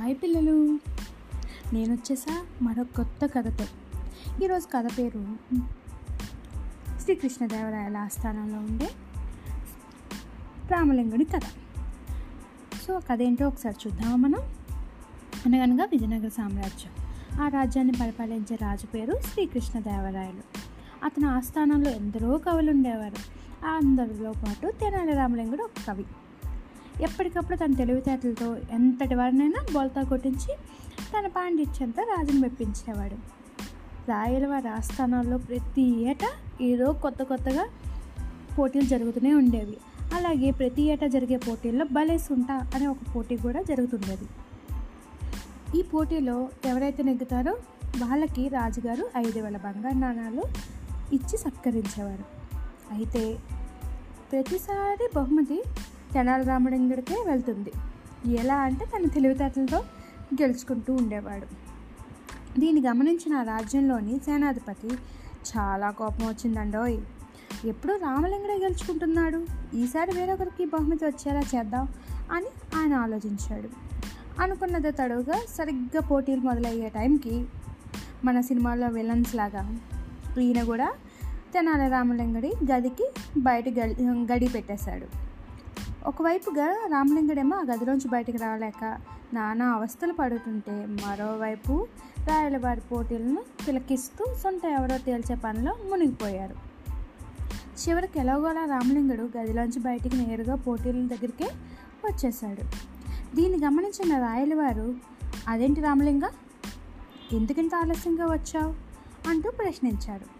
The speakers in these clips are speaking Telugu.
హాయ్ పిల్లలు. నేను వచ్చేసా మరో కొత్త కథతో. ఈరోజు కథ పేరు శ్రీకృష్ణదేవరాయల ఆస్థానంలో ఉండే రామలింగుడి కథ. సో కథ ఏంటో ఒకసారి చూద్దామా మనం? అనగనగా విజయనగర సామ్రాజ్యం. ఆ రాజ్యాన్ని పరిపాలించే రాజు పేరు శ్రీకృష్ణదేవరాయలు. అతని ఆస్థానంలో ఎందరో కవులు ఉండేవారు. ఆ అందరిలో పాటు తెనాలి రామలింగుడు ఒక కవి. ఎప్పటికప్పుడు తన తెలివితేటలతో ఎంతటి వారినైనా బోల్తా కొట్టించి తన పాండిత్యంతో రాజును మెప్పించేవాడు. రాయల వారి ఆస్థానాల్లో ప్రతి ఏటా ఏదో కొత్త కొత్తగా పోటీలు జరుగుతూనే ఉండేవి. అలాగే ప్రతి ఏటా జరిగే పోటీల్లో బలేసుంటా అనే ఒక పోటీ కూడా జరుగుతుండేది. ఈ పోటీలో ఎవరైతే నెగ్గుతారో వాళ్ళకి రాజుగారు ఐదు వేల బంగారు నాణాలు ఇచ్చి సత్కరించేవారు. అయితే ప్రతిసారి బహుమతి తెనాలి రామలింగుడికే వెళ్తుంది. ఎలా అంటే తన తెలివితేటలతో గెలుచుకుంటూ ఉండేవాడు. దీన్ని గమనించిన రాజ్యంలోని సేనాధిపతి చాలా కోపం వచ్చిందండోయ్. ఎప్పుడు రామలింగుడే గెలుచుకుంటున్నాడు? ఈసారి వేరొకరికి బహుమతి వచ్చేలా చేద్దాం అని ఆయన ఆలోచించాడు. అనుకున్నది తడువుగా సరిగ్గా పోటీలు మొదలయ్యే టైంకి మన సినిమాలో విలన్స్ లాగా ఈయన కూడా తెనాలి రామలింగుడి గదికి బయట గడి గడి పెట్టేశాడు. ఒకవైపుగా రామలింగడేమో ఆ గదిలోంచి బయటకు రాలేక నానా అవస్థలు పడుతుంటే మరోవైపు రాయలవారి పోటీలను తిలకిస్తూ సొంత ఎవరో తేల్చే పనిలో మునిగిపోయారు. చివరికి ఎలాగోలా రామలింగుడు గదిలోంచి బయటికి నేరుగా పోటీల దగ్గరికే వచ్చేశాడు. దీన్ని గమనించిన రాయలవారు అదేంటి రామలింగ? ఎందుకింత ఆలస్యంగా వచ్చావు? అంటూ ప్రశ్నించాడు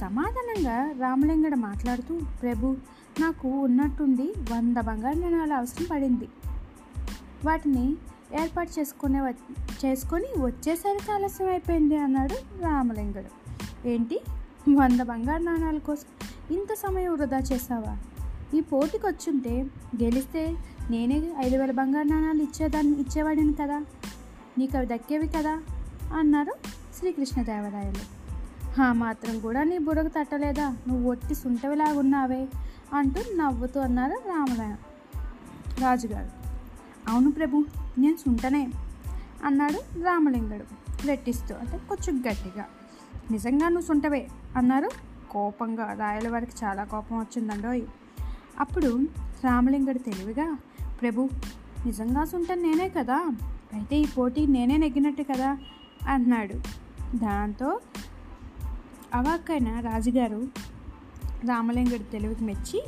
సమాధానంగా రామలింగడ మాట్లాడుతూ ప్రభు నాకు ఉన్నట్టుండి వంద బంగారు నాణాలు అవసరం పడింది. వాటిని ఏర్పాటు చేసుకునే చేసుకొని వచ్చేసరికి ఆలస్యం అయిపోయింది అన్నాడు రామలింగుడు. ఏంటి? వంద బంగారు నాణాల కోసం ఇంత సమయం వృధా చేసావా ఈ పోటీకి వచ్చుంటే గెలిస్తే నేనే ఐదు వేల బంగారు నాణాలు ఇచ్చేదాన్ని ఇచ్చేవాడిని కదా. నీకు అవి దక్కేవి కదా అన్నారు శ్రీకృష్ణదేవరాయలు. ఆ మాత్రం కూడా నీ బుడగ తట్టలేదా? నువ్వు ఒట్టి సుంటవిలాగున్నావే అంటూ నవ్వుతూ అన్నారు రామరాయ రాజుగారు. అవును ప్రభు నేను సుంటనే అన్నాడు రామలింగుడు రెట్టిస్తూ అంటే కొంచెం గట్టిగా. నిజంగా నువ్వు సుంటవే అన్నారు కోపంగా. రాయల వారికి చాలా కోపం వచ్చిందండోయ్. అప్పుడు రామలింగుడు తెలివిగా ప్రభు నిజంగా సుంటని నేనే కదా? అయితే ఈ పోటీ నేనే నెగ్గినట్టు కదా? అన్నాడు. దాంతో అవాక్కైన రాజుగారు రామలింగుడి తెలివికి మెచ్చి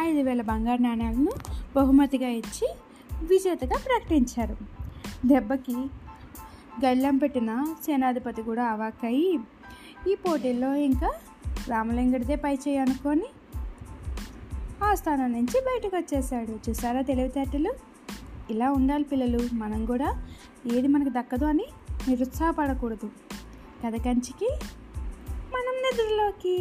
ఐదు వేల బంగారు నాణ్యాలను బహుమతిగా ఇచ్చి విజేతగా ప్రకటించారు. దెబ్బకి గల్లం పెట్టిన సేనాధిపతి కూడా అవాక్కయి ఈ పోటీల్లో ఇంకా రామలింగుడిదే పై చేయి అనుకొని ఆ స్థానం నుంచి బయటకు వచ్చేసాడు చూసారా తెలివితేటలు? ఇలా ఉండాలి పిల్లలు మనం కూడా ఏది మనకు దక్కదు అని నిరుత్సాహపడకూడదు. కథ కంచికి మనం నిద్రలోకి